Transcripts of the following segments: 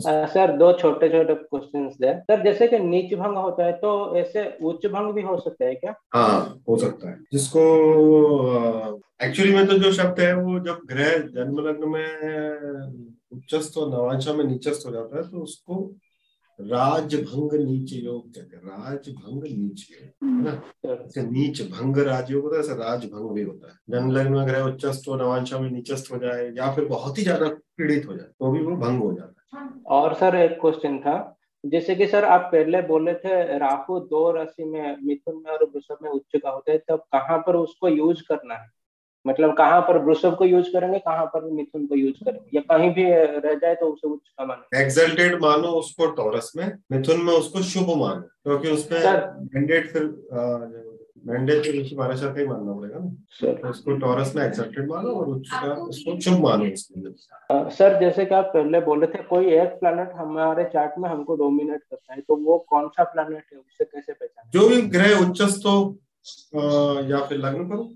Sir दो छोटे छोटे क्वेश्चन है सर जैसे कि नीच भंग होता है तो ऐसे उच्च भंग भी हो सकता है क्या? हाँ हो सकता है। जिसको एक्चुअली में तो जो शब्द है वो जब ग्रह जन्म लग्न में उच्चस्त और नवांशा में नीचस्त हो जाता है तो उसको राजभंग नीच योग कहते हैं। राजभंग नीच योग है ना? नीच भंग राजयोग होता है ऐसा राजभंग भी होता है। जन्म लग्न में ग्रह उच्चस्त हो नवांशा में नीचस्त हो जाए या फिर बहुत ही ज़्यादा पीड़ित हो जाए तो भी वो भंग हो जाता है। और सर एक क्वेश्चन था जैसे कि सर आप पहले बोले थे राहु दो राशि में मिथुन में और वृषभ में उच्च का होता है तब कहाँ पर उसको यूज़ करना है? मतलब कहाँ पर वृषभ को यूज़ करेंगे कहाँ पर मिथुन को यूज़ करेंगे? या कहीं भी रह जाए तो उसे उच्च का मानो। एक्सल्टेड मानो उसको टॉरस में मिथुन में उसको शुभ मानो क्योंकि उसमें मैंडेट फिर फिर ऋषि महाराज का ही मानना पड़ेगा ना? तो उसको टॉरस में एक्सेप्टेड मानो और उच्च का उसको शुभ मानो सर जैसे कि आप पहले बोले थे कोई एक प्लैनेट हमारे चार्ट में हमको डोमिनेट करता है तो वो कौन सा प्लैनेट है? उसे कैसे पहचान जो भी ग्रह उच्चस्त हो या फिर लग्न पर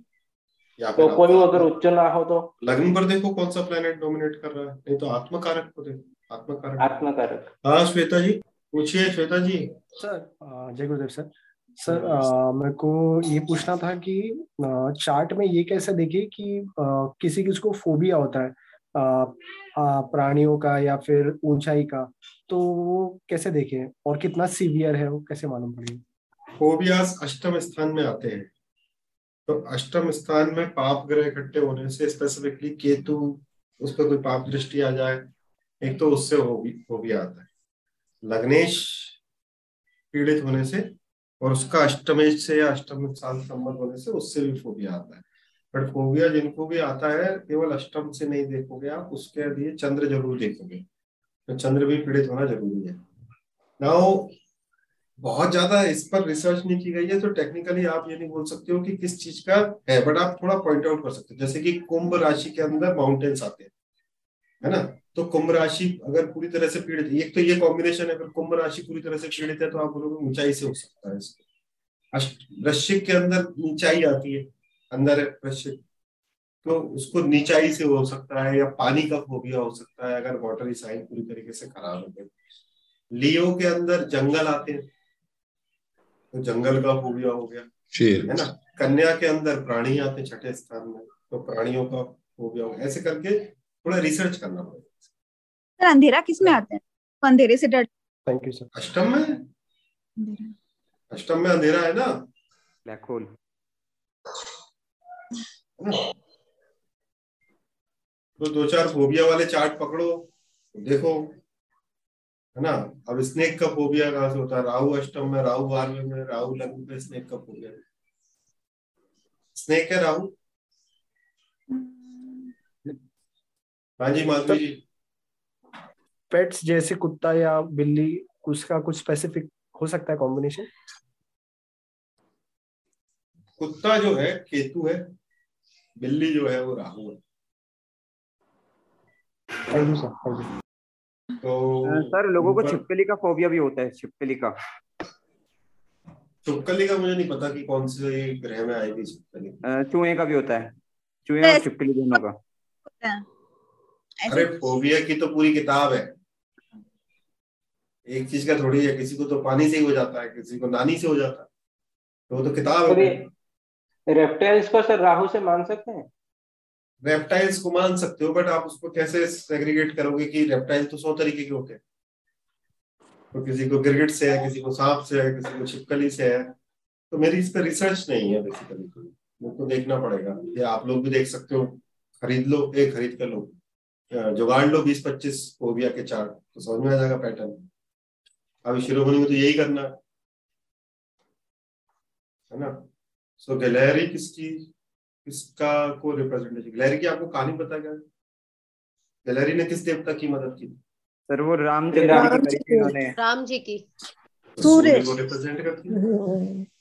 या तो कोई अगर उच्च ना हो तो? लग्न पर देखो कौन सा प्लेनेट डोमिनेट कर रहा है नहीं तो आत्मकारक को देखो आत्मकारक। आत्मकारक। हाँ श्वेता जी पूछिए श्वेता जी। सर जय गुरुदेव सर सर मेरे को ये पूछना था कि चार्ट में ये कैसे देखे कि आ, किसी किसी को फोबिया होता है प्राणियों का या फिर ऊंचाई का तो वो कैसे देखे और कितना सीवियर है वो कैसे मालूम पड़ेगा? फोबियास अष्टम स्थान में आते हैं। तो अष्टम स्थान में पाप ग्रह इकट्ठे होने से स्पेसिफिकली केतु उस पर कोई पाप दृष्टि आ जाए एक तो उससे वो भी वो भी आता है। लग्नेश पीड़ित होने से और उसका अष्टमेश से या अष्टम साल संबंध होने से उससे भी फोबिया आता है। बट फोबिया जिनको भी आता है, केवल अष्टम से नहीं देखोगे आप, उसके लिए चंद्र ज़रूर देखोगे। तो चंद्र भी पीड़ित होना ज़रूरी है। नाउ बहुत ज़्यादा इस पर रिसर्च नहीं की गई है तो टेक्निकली आप ये नहीं बोल सकते हो कि किस चीज़ का है बट आप थोड़ा पॉइंट आउट कर सकते हो। जैसे कि कुंभ राशि के अंदर माउंटेन्स आते हैं। है ना? तो कुंभ राशि अगर पूरी तरह से पीड़ित एक तो ये कॉम्बिनेशन है अगर कुंभ राशि पूरी तरह से पीड़ित है तो आप बोलोगे ऊंचाई से हो सकता है इसको। वृश्चिक के अंदर ऊंचाई आती है अंदर है वृश्चिक तो उसको नीचाई से हो सकता है या पानी का फोबिया हो सकता है अगर वाटरी साइन पूरी तरीके से खराब हो गए लियो के अंदर जंगल आते हैं तो जंगल का फोबिया हो गया शेर। है ना? कन्या के अंदर प्राणी आते छठे स्थान में तो प्राणियों का फोबिया हो गया। ऐसे करके थोड़ा रिसर्च करना पड़ेगा। सर अंधेरा किसमें आते हैं? तो अंधेरे से डर थैंक यू सर अष्टम में? अष्टम में अंधेरा है ना? ब्लैक होल तो दो चार फोबिया वाले चार्ट पकड़ो देखो है ना? अब स्नेक का फोबिया कहाँ से होता है? राहु अष्टम में राहु बारहवें में राहु लग्न पे स्नेक का फोबिया स्नेक है राहु? हाँ जी माधवी जी। पेट्स जैसे कुत्ता या बिल्ली उसका कुछ स्पेसिफिक हो सकता है कॉम्बिनेशन कुत्ता जो है केतु है बिल्ली जो है वो राहु है। Thank you sir thank you तो सर लोगों को छिपकली का फोबिया भी होता है छिपकली का। छिपकली का मुझे नहीं पता कि कौन से ग्रह में आएगी छिपकली। चूहे का भी होता है। चूहे और छिपकली दोनों का। अरे फोबिया की तो पूरी किताब है। एक चीज़ का थोड़ी है किसी को तो पानी से ही हो जाता है किसी को नानी से हो जाता है। तो वो तो किताब है। रेप्टाइल्स को सर राहु से मान सकते हैं? रेप्टाइल्स को मान सकते हो बट आप उसको कैसे सेग्रीगेट करोगे कि रेप्टाइल तो सौ तरीके के होते हैं? तो किसी को गिरगिट से है किसी को सांप से है किसी को छिपकली से है। तो मेरी इस पर रिसर्च नहीं है बेसिकली तो मुझको देखना पड़ेगा। या आप लोग भी देख सकते हो। खरीद लो एक खरीद कर लो। जुगाड़ लो बीस पच्चीस फोबिया के चार्ट तो समझ में आ जाएगा पैटर्न अभी शिरोमणि में तो यही करना। है ना? सो so, गैलरी किसकी किसका को रिप्रेजेंटेशन गैलरी की आपको कहानी पता क्या? गैलरी ने किस देवता की मदद की? सर वो राम जी राम जी राम जी की। सूर्य को रिप्रेजेंट करती है।